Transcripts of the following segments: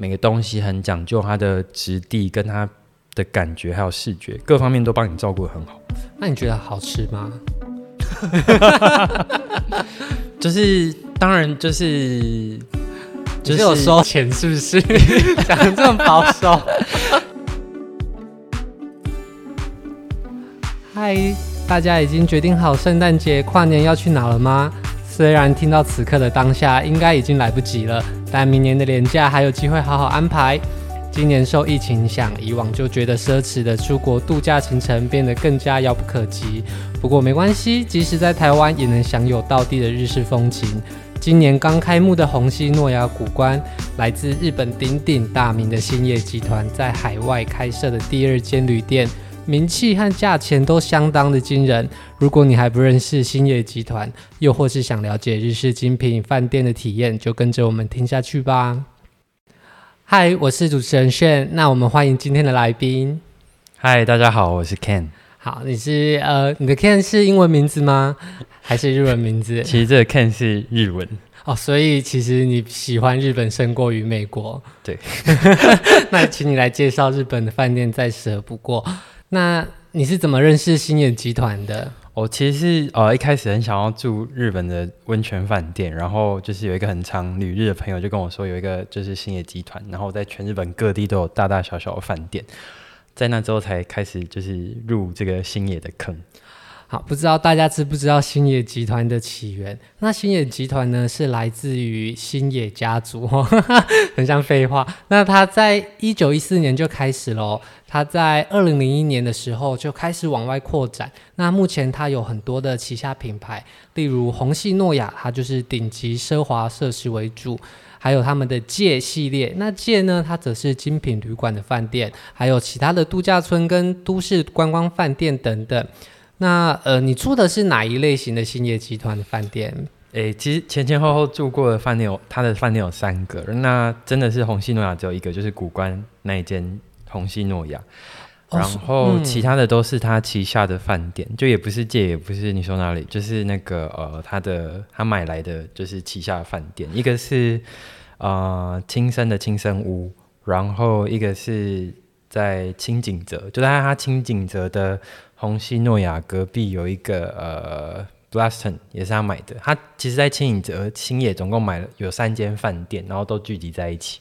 每个东西很讲究它的质地跟它的感觉，还有视觉各方面都帮你照顾的很好。那你觉得好吃吗？就是当然就是就是有收钱是不是？讲得这么保守。嗨，大家已经决定好圣诞节跨年要去哪了吗？虽然听到此刻的当下应该已经来不及了，但明年的年假还有机会好好安排。今年受疫情影响，以往就觉得奢侈的出国度假行程变得更加遥不可及。不过没关系，即使在台湾也能享有道地的日式风情。今年刚开幕的虹夕诺亚谷关，来自日本鼎鼎大名的兴业集团在海外开设的第二间旅店，名气和价钱都相当的惊人。如果你还不认识星野集团，又或是想了解日式精品饭店的体验，就跟着我们听下去吧。嗨，我是主持人炫，那我们欢迎今天的来宾。嗨，大家好，我是 Ken。好，你是呃，你的 Ken 是英文名字吗？还是日文名字？其实这个 Ken 是日文哦，所以其实你喜欢日本胜过于美国。对，那请你来介绍日本的饭店再适合不过。那你是怎么认识星野集团的？我其实是呃一开始很想要住日本的温泉饭店，然后就是有一个很长旅日的朋友就跟我说有一个就是星野集团，然后在全日本各地都有大大小小的饭店，在那之后才开始就是入这个星野的坑。好，不知道大家知不知道星野集团的起源？那星野集团呢，是来自于星野家族，很像废话。那他在一九一四年就开始了，他在二零零一年的时候就开始往外扩展。那目前他有很多的旗下品牌，例如红系诺亚，它就是顶级奢华设施为主，还有他们的界系列。那界呢，它则是精品旅馆的饭店，还有其他的度假村跟都市观光饭店等等。那呃，你住的是哪一类型的兴业集团的饭店？诶、欸，其实前前后后住过的饭店有，他的饭店有三个。那真的是虹夕诺亚只有一个，就是古关那一间虹夕诺雅。然后其他的都是他旗下的饭店，就也不是借，也不是你说哪里，就是那个呃，他的他买来的就是旗下的饭店，一个是呃青森的青森屋，然后一个是在清景泽，就在他清景泽的。虹夕诺雅隔壁有一个呃 Blaston 也是他买的。他其实，在轻井泽星野总共买了有三间饭店，然后都聚集在一起。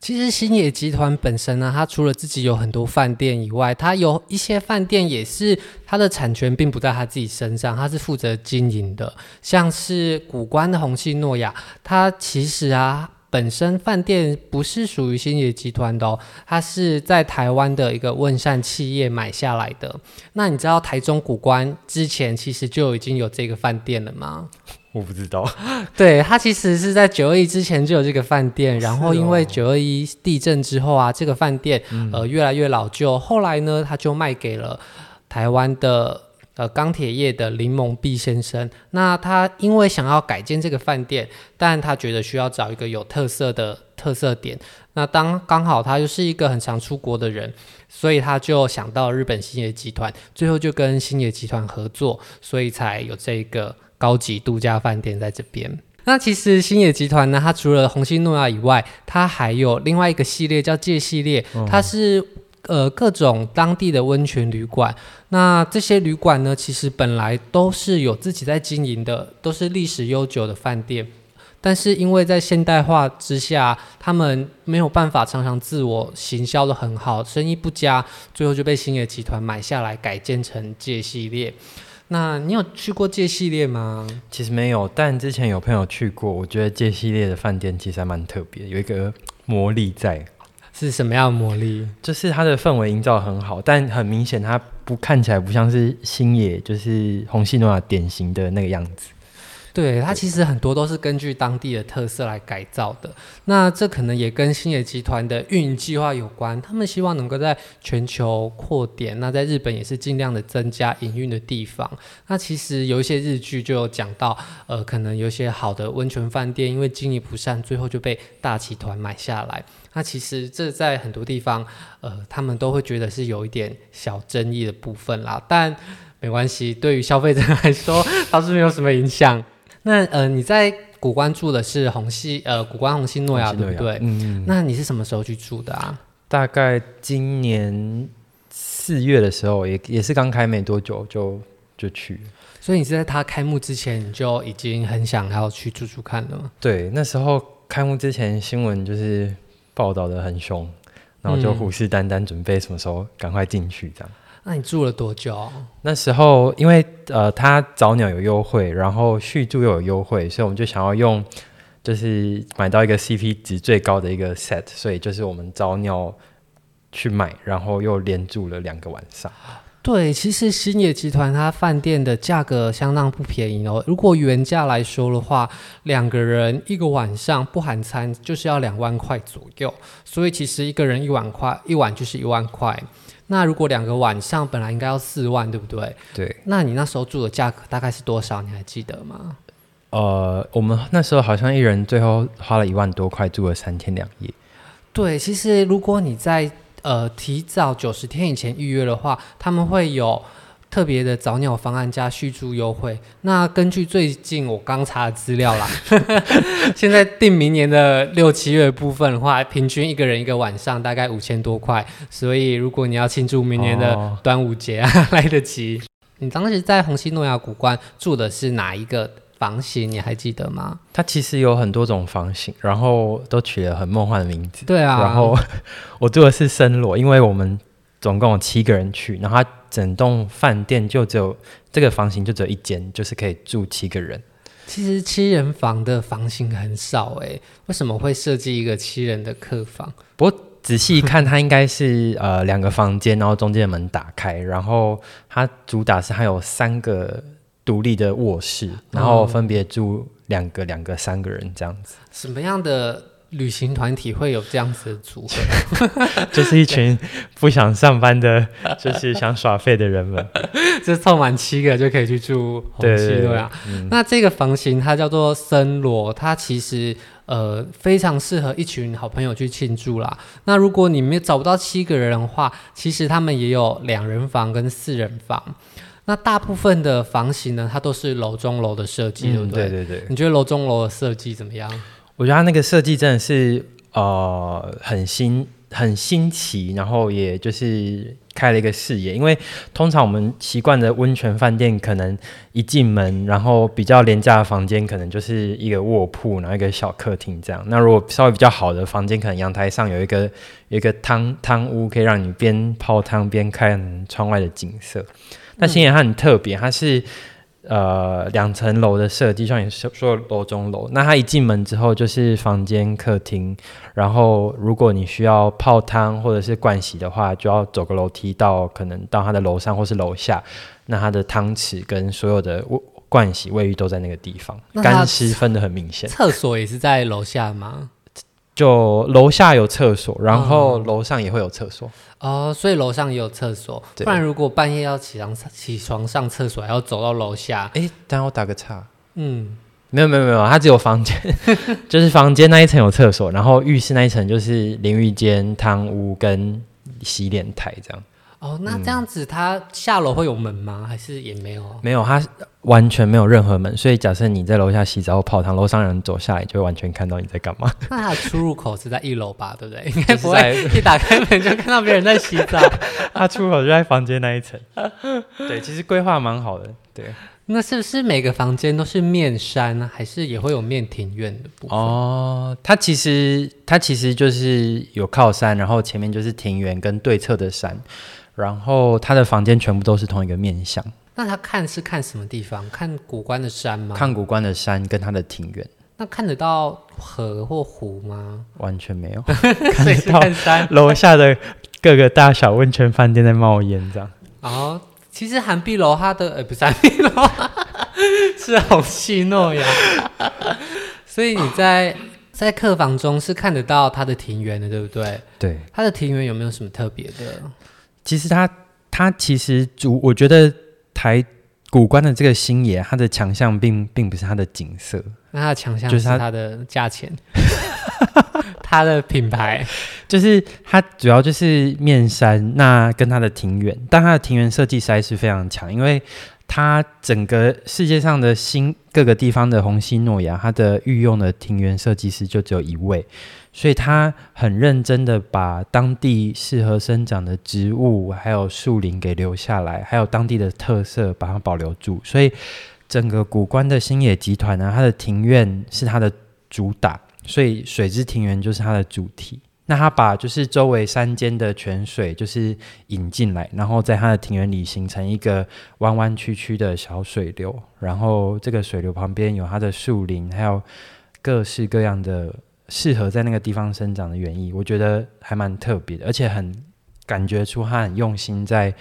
其实星野集团本身呢，它除了自己有很多饭店以外，它有一些饭店也是它的产权并不在它自己身上，它是负责经营的。像是谷关的虹夕诺雅，它其实啊。本身饭店不是属于星野集团的哦，它是在台湾的一个问善企业买下来的。那你知道台中古关之前其实就已经有这个饭店了吗？我不知道。对，它其实是在九二一之前就有这个饭店，然后因为九二一地震之后啊，这个饭店呃越来越老旧，后来呢，他就卖给了台湾的。呃，钢铁业的林蒙毕先生，那他因为想要改建这个饭店，但他觉得需要找一个有特色的特色点。那当刚好他就是一个很常出国的人，所以他就想到日本星野集团，最后就跟星野集团合作，所以才有这个高级度假饭店在这边。那其实星野集团呢，它除了红星诺亚以外，它还有另外一个系列叫界系列，它是。呃，各种当地的温泉旅馆，那这些旅馆呢，其实本来都是有自己在经营的，都是历史悠久的饭店，但是因为在现代化之下，他们没有办法常常自我行销得很好，生意不佳，最后就被星野集团买下来，改建成界系列。那你有去过界系列吗？其实没有，但之前有朋友去过，我觉得界系列的饭店其实还蛮特别，有一个魔力在。是什么样的魔力？就是它的氛围营造很好，但很明显它不看起来不像是星野，就是红系诺亚典型的那个样子。对，它其实很多都是根据当地的特色来改造的。那这可能也跟星野集团的运营计划有关，他们希望能够在全球扩点，那在日本也是尽量的增加营运的地方。那其实有一些日剧就有讲到，呃，可能有一些好的温泉饭店因为经营不善，最后就被大集团买下来。那其实这在很多地方，呃，他们都会觉得是有一点小争议的部分啦，但没关系，对于消费者来说倒是没有什么影响。那呃，你在谷谷关住的是虹夕呃古关虹夕诺亚，对不对？嗯，那你是什么时候去住的啊？大概今年四月的时候，也也是刚开没多久就就去。所以你是在它开幕之前你就已经很想要去住住看了吗？对，那时候开幕之前新闻就是报道的很凶，然后就虎视眈眈准备什么时候赶快进去这样。那你住了多久？那时候因为呃，他早鸟有优惠，然后续住又有优惠，所以我们就想要用，就是买到一个 CP 值最高的一个 set，所以就是我们早鸟去买，然后又连住了两个晚上。对，其实星野集团它饭店的价格相当不便宜哦。如果原价来说的话，两个人一个晚上不含餐就是要两万块左右，所以其实一个人一晚块一晚就是一万块。那如果两个晚上本来应该要四万，对不对？对。那你那时候住的价格大概是多少？你还记得吗？呃，我们那时候好像一人最后花了一万多块，住了三天两夜。对，其实如果你在呃提早九十天以前预约的话，他们会有。特别的早鸟方案加续住优惠。那根据最近我刚查的资料啦，现在定明年的六七月部分的话，平均一个人一个晚上大概五千多块。所以如果你要庆祝明年的端午节啊，哦、来得及。你当时在红西诺亚古关住的是哪一个房型？你还记得吗？它其实有很多种房型，然后都取了很梦幻的名字。对啊。然后 我住的是森罗，因为我们总共有七个人去，然后它。整栋饭店就只有这个房型，就只有一间，就是可以住七个人。其实七人房的房型很少哎，为什么会设计一个七人的客房？不过仔细一看，它应该是呃两个房间，然后中间的门打开，然后它主打是还有三个独立的卧室，然后分别住两个、两个、三个人这样子。什么样的？旅行团体会有这样子的组合，就是一群不想上班的，就是想耍废的人们，就凑满七个就可以去住虹夕诺雅。那这个房型它叫做森罗，它其实呃非常适合一群好朋友去庆祝啦。那如果你没找不到七个人的话，其实他们也有两人房跟四人房。那大部分的房型呢，它都是楼中楼的设计，对不对？对对对。你觉得楼中楼的设计怎么样？我觉得它那个设计真的是呃很新很新奇，然后也就是开了一个视野。因为通常我们习惯的温泉饭店，可能一进门，然后比较廉价的房间，可能就是一个卧铺，然后一个小客厅这样。那如果稍微比较好的房间，可能阳台上有一个有一个汤汤屋，可以让你边泡汤边看窗外的景色。那星野它很特别，它是。呃，两层楼的设计，像你说说楼中楼，那它一进门之后就是房间、客厅，然后如果你需要泡汤或者是盥洗的话，就要走个楼梯到可能到它的楼上或是楼下，那它的汤池跟所有的盥洗卫浴都在那个地方，干湿分得很明显。厕所也是在楼下吗？就楼下有厕所，然后楼上也会有厕所哦，所以楼上也有厕所。不然如果半夜要起床起床上厕所，还要走到楼下。哎，等我打个岔。嗯，没有没有没有，它只有房间，就是房间那一层有厕所，然后浴室那一层就是淋浴间、汤屋跟洗脸台这样。哦，那这样子，他下楼会有门吗？嗯、还是也没有？没有，他完全没有任何门。所以假设你在楼下洗澡或泡汤，楼上人走下来就会完全看到你在干嘛。那他的出入口是在一楼吧？对不对？应该不会一打开门就看到别人在洗澡。他出口就在房间那一层。对，其实规划蛮好的。对，那是不是每个房间都是面山呢？还是也会有面庭院的部分？哦，它其实它其实就是有靠山，然后前面就是庭园跟对侧的山。然后他的房间全部都是同一个面向。那他看是看什么地方？看古关的山吗？看古关的山跟他的庭院。那看得到河或湖吗？完全没有。看得到山。楼下的各个大小温泉饭店在冒烟，这样。哦，其实韩碧楼它的呃不是韩碧楼，是好戏诺呀。所以你在在客房中是看得到它的庭园的，对不对？对。它的庭园有没有什么特别的？其实它它其实主，我觉得台古关的这个星爷，它的强项并并不是它的景色，那它的强项就是它的价钱，它的品牌，就是它主要就是面山，那跟它的庭园，但它的庭园设计实在是非常强，因为它整个世界上的新各个地方的虹夕诺亚，它的御用的庭园设计师就只有一位，所以他很认真的把当地适合生长的植物还有树林给留下来，还有当地的特色把它保留住。所以整个古关的星野集团呢，它的庭院是它的主打，所以水之庭园就是它的主题。那他把就是周围山间的泉水就是引进来，然后在他的庭园里形成一个弯弯曲曲的小水流，然后这个水流旁边有它的树林，还有各式各样的适合在那个地方生长的园艺，我觉得还蛮特别的，而且很感觉出他很用心在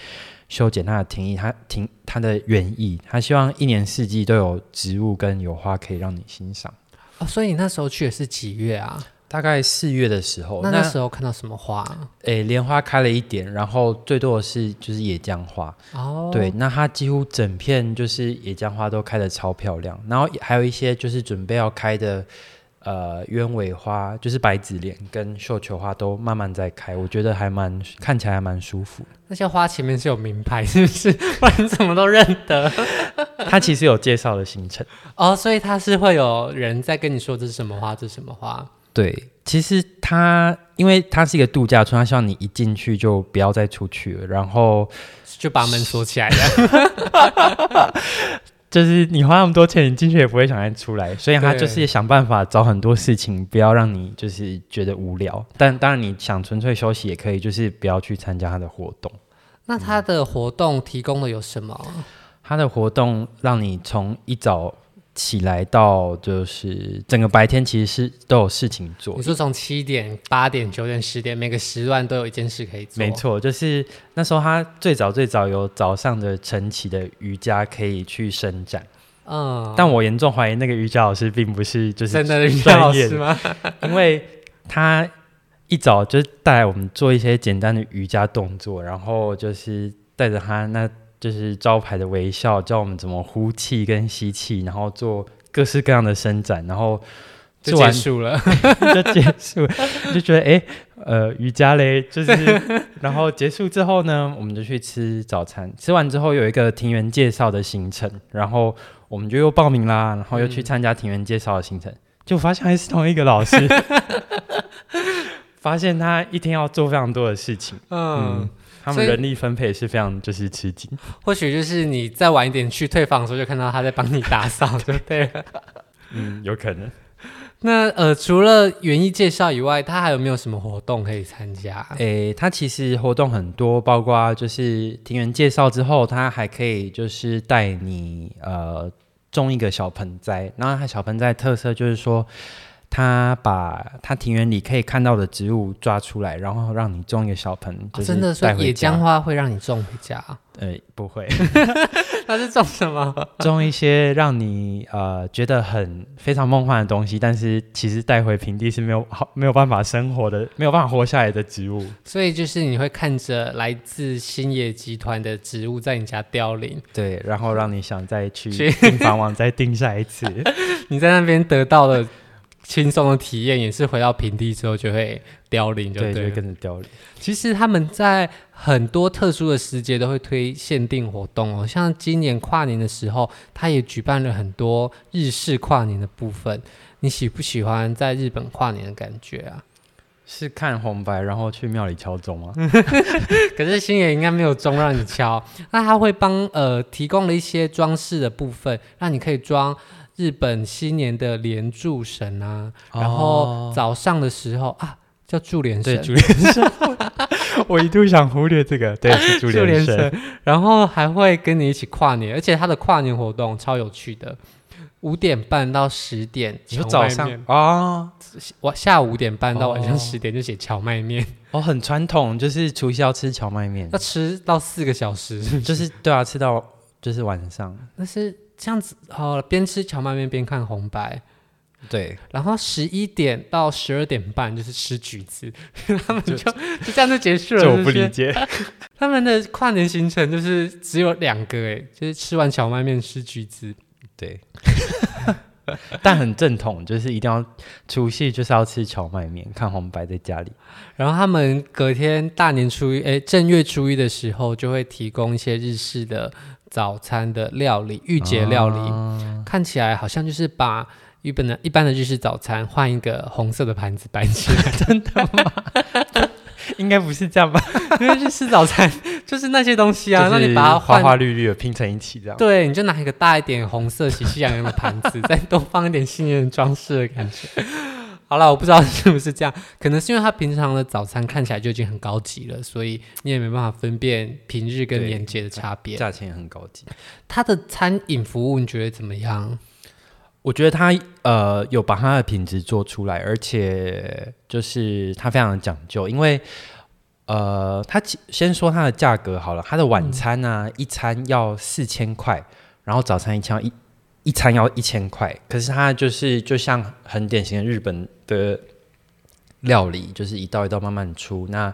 修剪他的庭艺，他庭他的园艺，他希望一年四季都有植物跟有花可以让你欣赏。哦，所以你那时候去的是几月啊？大概四月的时候，那那时候看到什么花？诶，莲花开了一点，然后最多的是就是野姜花。哦，对，那它几乎整片就是野姜花都开的超漂亮，然后还有一些就是准备要开的，呃，鸢尾花，就是白子莲跟绣球花都慢慢在开，我觉得还蛮看起来还蛮舒服。那些花前面是有名牌，是不是？不然怎么都认得？它其实有介绍的行程哦，所以它是会有人在跟你说这是什么花，这是什么花。对，其实它因为它是一个度假村，它希望你一进去就不要再出去了，然后就把门锁起来了。就是你花那么多钱，你进去也不会想再出来，所以他就是想办法找很多事情，不要让你就是觉得无聊。但当然你想纯粹休息也可以，就是不要去参加他的活动。那他的活动提供的有什么？他的活动让你从一早。起来到就是整个白天其实是都有事情做。你说从七点、八点、九点、十点，每个时段都有一件事可以做。没错，就是那时候他最早最早有早上的晨起的瑜伽可以去伸展。嗯，但我严重怀疑那个瑜伽老师并不是就是真的瑜伽老师吗？因为他一早就带我们做一些简单的瑜伽动作，然后就是带着他那。就是招牌的微笑，教我们怎么呼气跟吸气，然后做各式各样的伸展，然后就 结束了，就结束，就觉得哎、欸，呃，瑜伽嘞，就是，然后结束之后呢，我们就去吃早餐，吃完之后有一个庭园介绍的行程，然后我们就又报名啦，然后又去参加庭园介绍的行程，就发现还是同一个老师，发现他一天要做非常多的事情，嗯。嗯他们人力分配是非常就是吃紧，或许就是你再晚一点去退房的时候，就看到他在帮你打扫，对不对？嗯，有可能。那呃，除了园艺介绍以外，他还有没有什么活动可以参加？诶、欸，他其实活动很多，包括就是庭园介绍之后，他还可以就是带你呃种一个小盆栽，然后他小盆栽特色就是说。他把他庭园里可以看到的植物抓出来，然后让你种一个小盆，哦、真的说野姜花会让你种回家？呃，不会，他是种什么？种一些让你呃觉得很非常梦幻的东西，但是其实带回平地是没有好没有办法生活的，没有办法活下来的植物。所以就是你会看着来自星野集团的植物在你家凋零，对，然后让你想再去订房网再订下一次。你在那边得到了。轻松的体验也是回到平地之后就会凋零，就对，对，就会跟着凋零。其实他们在很多特殊的时节都会推限定活动哦，像今年跨年的时候，他也举办了很多日式跨年的部分。你喜不喜欢在日本跨年的感觉啊？是看红白，然后去庙里敲钟吗？可是星野应该没有钟让你敲，那他会帮呃提供了一些装饰的部分，让你可以装。日本新年的连柱神啊，哦、然后早上的时候啊，叫柱连神。对，柱连神。我一度想忽略这个，对，是 柱连神。神然后还会跟你一起跨年，而且他的跨年活动超有趣的，五点半到十点。你说早上啊？我下午五点半到晚上十点就写荞麦面。哦，很传统，就是除夕要吃荞麦面，要吃到四个小时？就是对啊，吃到就是晚上。那是。这样子哦，边吃荞麦面边看红白，对。然后十一点到十二点半就是吃橘子，他们就就，就这样就结束了。这我不理解。他们的跨年行程就是只有两个，哎，就是吃完荞麦面吃橘子，对。但很正统，就是一定要除夕就是要吃荞麦面，看红白在家里。然后他们隔天大年初一，哎，正月初一的时候就会提供一些日式的。早餐的料理，御姐料理，啊、看起来好像就是把日本的一般的日式早餐换一个红色的盘子摆起来，真的吗？应该不是这样吧？因为日式早餐就是那些东西啊，那你把它花花绿绿的拼成一起这样。对，你就拿一个大一点红色喜气洋洋的盘子，再多放一点新年装饰的感觉。好了，我不知道 是不是这样，可能是因为他平常的早餐看起来就已经很高级了，所以你也没办法分辨平日跟年节的差别。价钱也很高级。他的餐饮服务你觉得怎么样？我觉得他呃有把他的品质做出来，而且就是他非常的讲究，因为呃他先说他的价格好了，他的晚餐呢、啊嗯、一餐要四千块，然后早餐一餐要一。一餐要一千块，可是它就是就像很典型的日本的料理，就是一道一道慢慢出。那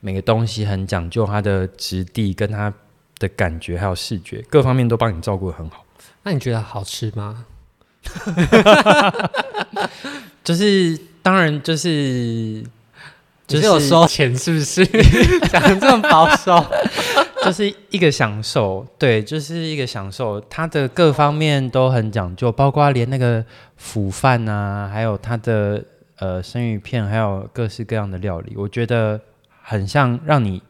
每个东西很讲究它的质地，跟它的感觉，还有视觉各方面都帮你照顾的很好。那你觉得好吃吗？就是当然就是就是有收钱，是不是？讲得这么保守。就是一个享受，对，就是一个享受。它的各方面都很讲究，包括连那个腐饭啊，还有它的呃生鱼片，还有各式各样的料理，我觉得很像让你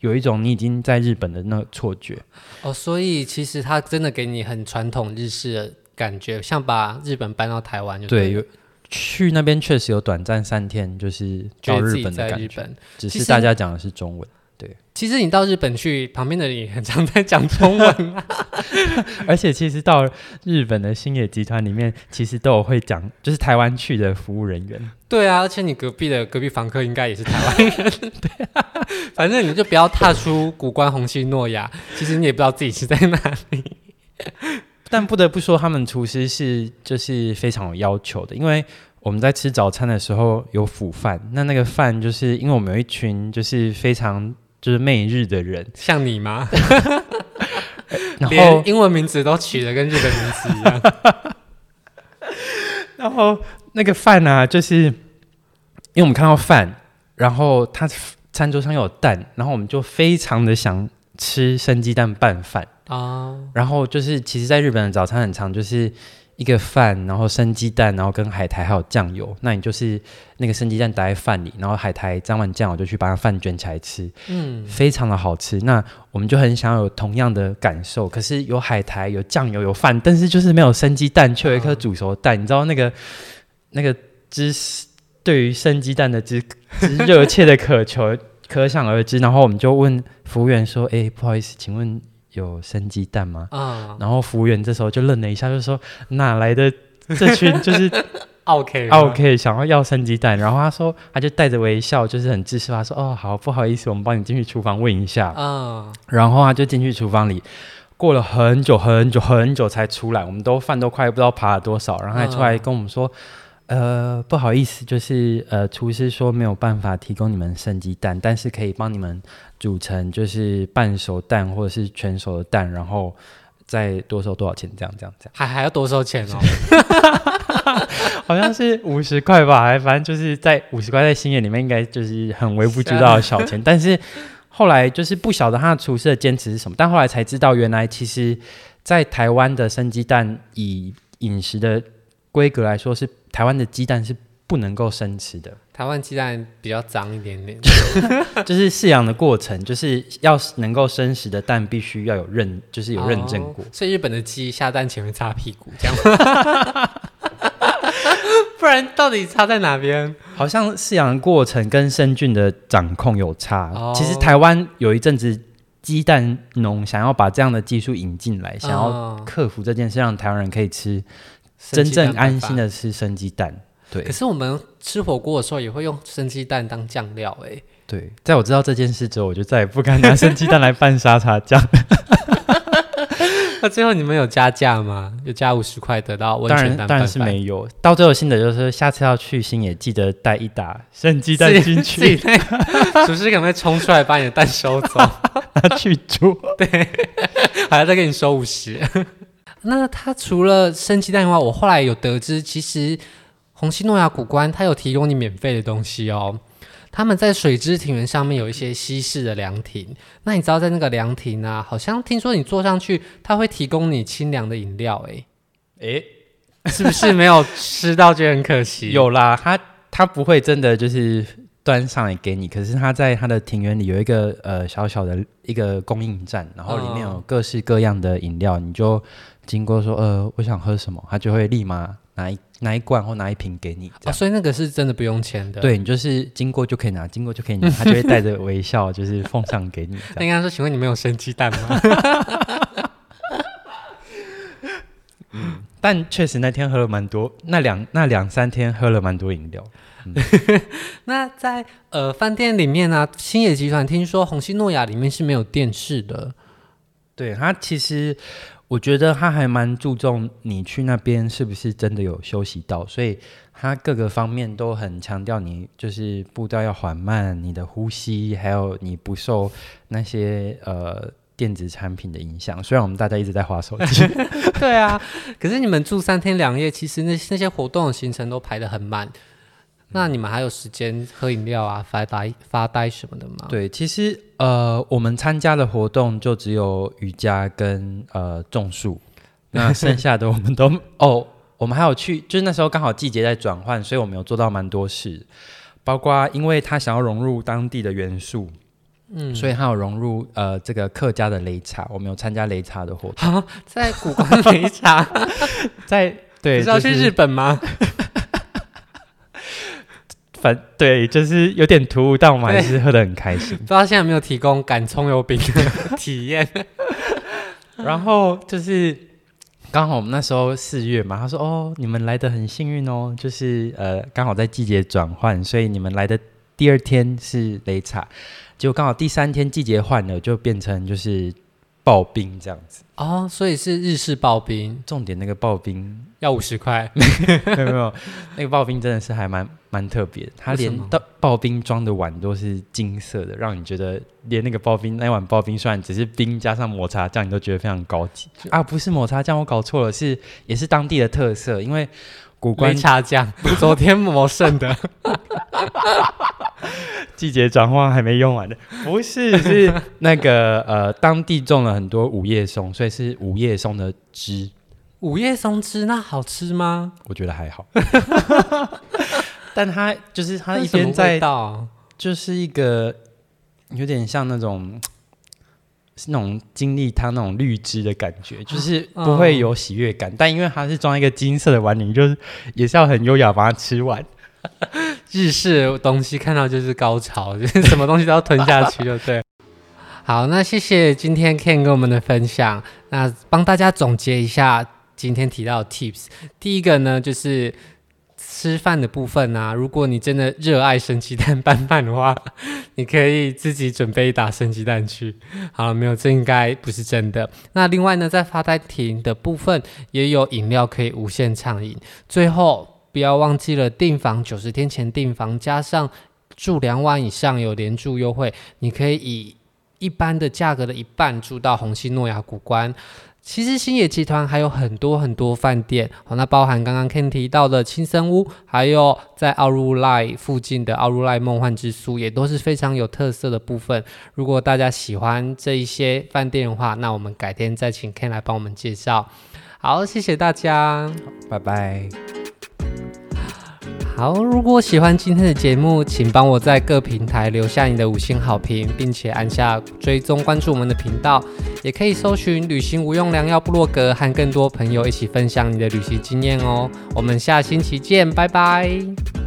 有一种你已经在日本的那个错觉。哦，所以其实它真的给你很传统日式的感觉，像把日本搬到台湾就对。对，有去那边确实有短暂三天，就是到日本的感觉。觉只是大家讲的是中文。对，其实你到日本去，旁边的人也很常在讲中文啊。而且其实到日本的星野集团里面，其实都有会讲，就是台湾去的服务人员。对啊，而且你隔壁的隔壁房客应该也是台湾人。对啊，反正你就不要踏出古关虹夕诺亚，其实你也不知道自己是在哪里。但不得不说，他们厨师是就是非常有要求的，因为我们在吃早餐的时候有腐饭，那那个饭就是因为我们有一群就是非常。就是媚日的人，像你吗？然后连英文名字都取得跟日本名字一样。然后那个饭呢、啊，就是因为我们看到饭，然后他餐桌上有蛋，然后我们就非常的想吃生鸡蛋拌饭啊。然后就是，其实，在日本的早餐很常就是。一个饭，然后生鸡蛋，然后跟海苔还有酱油。那你就是那个生鸡蛋打在饭里，然后海苔沾完酱我就去把它饭卷起来吃，嗯，非常的好吃。那我们就很想有同样的感受，可是有海苔、有酱油、有饭，但是就是没有生鸡蛋，却有一颗煮熟蛋。嗯、你知道那个那个之对于生鸡蛋的之之热切的渴求，可想而知。然后我们就问服务员说：“哎，不好意思，请问？”有生鸡蛋吗？啊、嗯，然后服务员这时候就愣了一下，就说：“哪来的这群就是 OK OK 想要要生鸡蛋？”然后他说，他就带着微笑，就是很自私，他说：“哦，好，不好意思，我们帮你进去厨房问一下。”啊，然后他就进去厨房里，过了很久很久很久才出来，我们都饭都快不知道爬了多少，然后还出来跟我们说。嗯呃，不好意思，就是呃，厨师说没有办法提供你们生鸡蛋，但是可以帮你们煮成就是半熟蛋或者是全熟的蛋，然后再多收多少钱？这样这样这样，还还要多收钱哦？好像是五十块吧，还反正就是在五十块在星野里面应该就是很微不足道的小钱，但是后来就是不晓得他的厨师的坚持是什么，但后来才知道原来其实，在台湾的生鸡蛋以饮食的规格来说是。台湾的鸡蛋是不能够生吃的。台湾鸡蛋比较脏一点点，就是饲养的过程，就是要能够生食的蛋，必须要有认，就是有认证过。哦、所以日本的鸡下蛋前面擦屁股，这样。不然到底差在哪边？好像饲养的过程跟生菌的掌控有差。哦、其实台湾有一阵子鸡蛋农想要把这样的技术引进来，想要克服这件事，让台湾人可以吃。真正安心的吃生鸡蛋，对。可是我们吃火锅的时候也会用生鸡蛋当酱料，哎。对，在我知道这件事之后，我就再也不敢拿生鸡蛋来拌沙茶酱。那最后你们有加价吗？有加五十块得到温泉蛋？当然是没有。到最后心得就是，下次要去新野记得带一打生鸡蛋进去。厨师可能会冲出来把你的蛋收走，拿去煮。对，还要再给你收五十。那它除了生鸡蛋以外，我后来有得知，其实虹夕诺亚谷关它有提供你免费的东西哦。他们在水之庭园上面有一些西式的凉亭。那你知道在那个凉亭啊，好像听说你坐上去，它会提供你清凉的饮料，欸。哎哎，是不是没有吃到就很可惜？有啦，它它不会真的就是端上来给你，可是它在它的庭园里有一个呃小小的一个供应站，然后里面有各式各样的饮料，你就经过说呃我想喝什么，他就会立马拿一。拿一罐或拿一瓶给你，哦，所以那个是真的不用钱的。对，你就是经过就可以拿，经过就可以拿，他就会带着微笑，就是奉上给你。那应该说，请问你们有生鸡蛋吗？嗯，但确实那天喝了蛮多，那两那两三天喝了蛮多饮料。嗯、那在呃饭店里面呢，啊，星野集团听说红星诺亚里面是没有电视的。对，它其实。我觉得他还蛮注重你去那边是不是真的有休息到，所以他各个方面都很强调你就是步调要缓慢，你的呼吸，还有你不受那些呃电子产品的影响。虽然我们大家一直在划手机，对啊，可是你们住三天两夜，其实那那些活动的行程都排得很满。那你们还有时间喝饮料啊、发呆、发呆什么的吗？对，其实呃，我们参加的活动就只有瑜伽跟呃种树，那剩下的我们都哦，我们还有去，就是那时候刚好季节在转换，所以我们有做到蛮多事，包括因为他想要融入当地的元素，嗯，所以他有融入呃这个客家的擂茶，我们有参加擂茶的活动，在古关擂茶，在对，你知道去日本吗？反对，就是有点突兀，但我们还是喝得很开心。不知道现在有没有提供擀葱油饼的 体验？然后就是刚好我们那时候四月嘛，他说：“哦，你们来的很幸运哦，就是呃刚好在季节转换，所以你们来的第二天是擂茶，结果刚好第三天季节换了，就变成就是刨冰这样子。”哦，所以是日式刨冰，重点那个刨冰要五十块，没有没有，那个刨冰真的是还蛮。蛮特别的，它连的刨冰装的碗都是金色的，让你觉得连那个刨冰那碗刨冰虽然只是冰加上抹茶酱，你都觉得非常高级啊！不是抹茶酱，我搞错了，是也是当地的特色，因为古关茶酱 昨天磨剩的，季节转换还没用完的，不是是那个 呃当地种了很多五叶松，所以是五叶松的汁。五叶松汁那好吃吗？我觉得还好。但它就是它一边在，就是一个有点像那种是那种经历它那种绿汁的感觉，就是不会有喜悦感。但因为它是装一个金色的碗里，就是也是要很优雅把它吃完。日式东西看到就是高潮，就是什么东西都要吞下去，就对。好，那谢谢今天 Ken 跟我们的分享。那帮大家总结一下今天提到的 Tips。第一个呢，就是。吃饭的部分啊，如果你真的热爱生鸡蛋拌饭的话，你可以自己准备一打生鸡蛋去。好了，没有，这应该不是真的。那另外呢，在发呆亭的部分也有饮料可以无限畅饮。最后不要忘记了订房九十天前订房，加上住两晚以上有连住优惠，你可以以一般的价格的一半住到红星诺亚谷关。其实星野集团还有很多很多饭店，好，那包含刚刚 Ken 提到的青森屋，还有在奥卢赖附近的奥卢赖梦幻之宿，也都是非常有特色的部分。如果大家喜欢这一些饭店的话，那我们改天再请 Ken 来帮我们介绍。好，谢谢大家，拜拜。好，如果喜欢今天的节目，请帮我在各平台留下你的五星好评，并且按下追踪关注我们的频道。也可以搜寻“旅行无用良药部落格”，和更多朋友一起分享你的旅行经验哦。我们下星期见，拜拜。